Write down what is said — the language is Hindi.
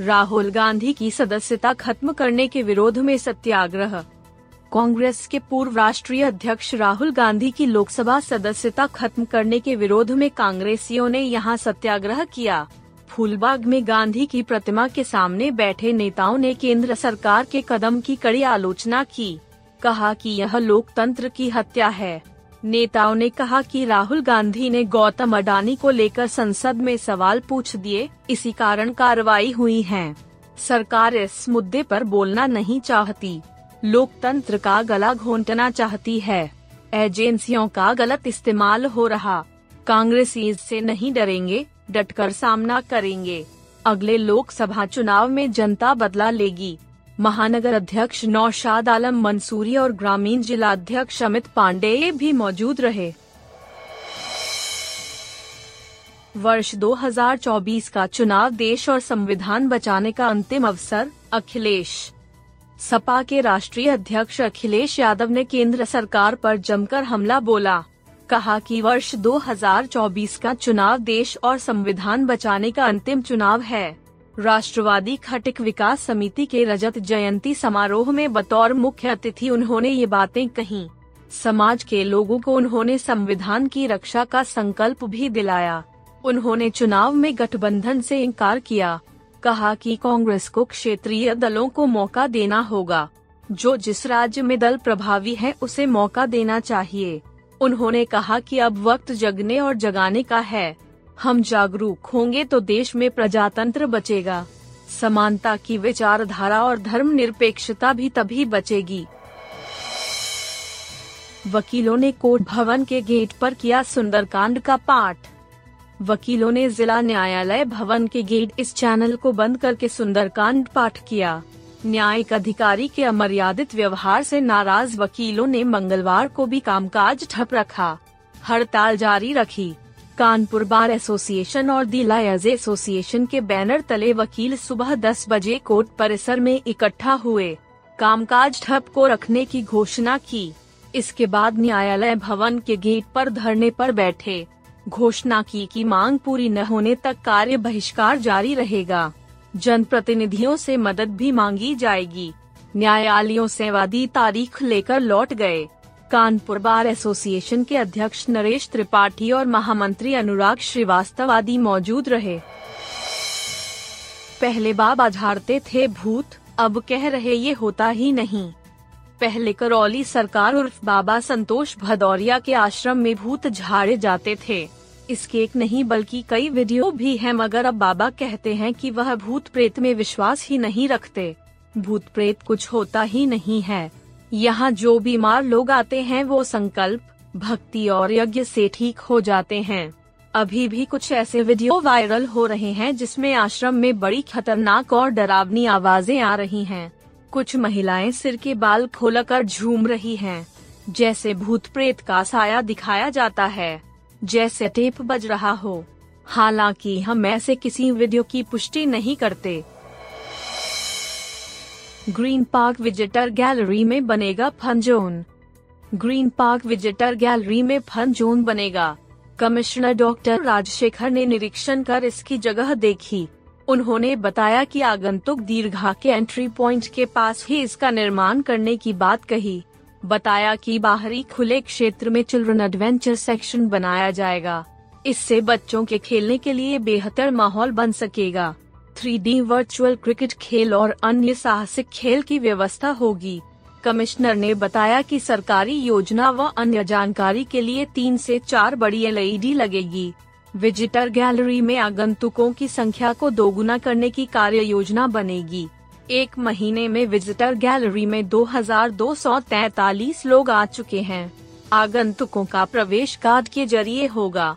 राहुल गांधी की सदस्यता खत्म करने के विरोध में सत्याग्रह। कांग्रेस के पूर्व राष्ट्रीय अध्यक्ष राहुल गांधी की लोकसभा सदस्यता खत्म करने के विरोध में कांग्रेसियों ने यहाँ सत्याग्रह किया। फूलबाग में गांधी की प्रतिमा के सामने बैठे नेताओं ने केंद्र सरकार के कदम की कड़ी आलोचना की। कहा कि यह लोकतंत्र की हत्या है। नेताओं ने कहा कि राहुल गांधी ने गौतम अडानी को लेकर संसद में सवाल पूछ दिए, इसी कारण कार्रवाई हुई है। सरकार इस मुद्दे पर बोलना नहीं चाहती। लोकतंत्र का गला घोंटना चाहती है। एजेंसियों का गलत इस्तेमाल हो रहा। कांग्रेसी से नहीं डरेंगे, डटकर सामना करेंगे। अगले लोकसभा चुनाव में जनता बदला लेगी। महानगर अध्यक्ष नौशाद आलम, मंसूरी और ग्रामीण जिला अध्यक्ष अमित पांडेय भी मौजूद रहे। वर्ष 2024 का चुनाव देश और संविधान बचाने का अंतिम अवसर, अखिलेश। सपा के राष्ट्रीय अध्यक्ष अखिलेश यादव ने केंद्र सरकार पर जमकर हमला बोला। कहा कि वर्ष 2024 का चुनाव देश और संविधान बचाने का अंतिम चुनाव है। राष्ट्रवादी खटिक विकास समिति के रजत जयंती समारोह में बतौर मुख्य अतिथि उन्होंने ये बातें कही। समाज के लोगों को उन्होंने संविधान की रक्षा का संकल्प भी दिलाया। उन्होंने चुनाव में गठबंधन से इनकार किया। कहा कि कांग्रेस को क्षेत्रीय दलों को मौका देना होगा। जो जिस राज्य में दल प्रभावी है, उसे मौका देना चाहिए। उन्होंने कहा कि अब वक्त जगने और जगाने का है। हम जागरूक होंगे तो देश में प्रजातंत्र बचेगा। समानता की विचारधारा और धर्म निरपेक्षता भी तभी बचेगी। वकीलों ने कोर्ट भवन के गेट पर किया सुंदरकांड का पाठ। वकीलों ने जिला न्यायालय भवन के गेट इस चैनल को बंद करके सुंदरकांड पाठ किया। न्यायिक अधिकारी के अमर्यादित व्यवहार से नाराज़ वकीलों ने मंगलवार को भी कामकाज ठप रखा। हड़ताल जारी रखी। कानपुर बार एसोसिएशन और दी लायर्स एसोसिएशन के बैनर तले वकील सुबह 10 बजे कोर्ट परिसर में इकट्ठा हुए। कामकाज ठप को रखने की घोषणा की। इसके बाद न्यायालय भवन के गेट पर धरने पर बैठे। घोषणा की कि मांग पूरी न होने तक कार्य बहिष्कार जारी रहेगा। जनप्रतिनिधियों से मदद भी मांगी जाएगी। न्यायालयों से वादी तारीख लेकर लौट गए। कानपुर बार एसोसिएशन के अध्यक्ष नरेश त्रिपाठी और महामंत्री अनुराग श्रीवास्तव आदि मौजूद रहे। पहले बाबा झाड़ते थे भूत, अब कह रहे ये होता ही नहीं। पहले करौली सरकार उर्फ़ बाबा संतोष भदौरिया के आश्रम में भूत झाड़े जाते थे। इसके एक नहीं बल्कि कई वीडियो भी हैं मगर अब बाबा कहते हैं कि वह भूत प्रेत में विश्वास ही नहीं रखते। भूत प्रेत कुछ होता ही नहीं है। यहाँ जो बीमार लोग आते हैं वो संकल्प भक्ति और यज्ञ से ठीक हो जाते हैं। अभी भी कुछ ऐसे वीडियो वायरल हो रहे हैं जिसमें आश्रम में बड़ी खतरनाक और डरावनी आवाज़ें आ रही हैं। कुछ महिलाएँ सिर के बाल खोलकर झूम रही हैं, जैसे भूत प्रेत का साया दिखाया जाता है। जैसे टेप बज रहा हो। हालाँकि हम ऐसे किसी वीडियो की पुष्टि नहीं करते। ग्रीन पार्क विजिटर गैलरी में बनेगा fun zone green park visitor gallery में फन जोन बनेगा। कमिश्नर डॉक्टर राजशेखर ने निरीक्षण कर इसकी जगह देखी। उन्होंने बताया कि आगंतुक दीर्घा के एंट्री पॉइंट के पास ही इसका निर्माण करने की बात कही। बताया कि बाहरी खुले क्षेत्र में चिल्ड्रन एडवेंचर सेक्शन बनाया जाएगा। इससे बच्चों के खेलने के लिए बेहतर माहौल बन सकेगा। थ्री वर्चुअल क्रिकेट खेल और अन्य साहसिक खेल की व्यवस्था होगी। कमिश्नर ने बताया कि सरकारी योजना व अन्य जानकारी के लिए तीन से चार बड़ी एलईडी लगेगी। विजिटर गैलरी में आगंतुकों की संख्या को दोगुना करने की कार्य योजना बनेगी। एक महीने में विजिटर गैलरी में 2243 लोग आ चुके हैं। आगंतुकों का प्रवेश कार्ड के ज़रिए होगा।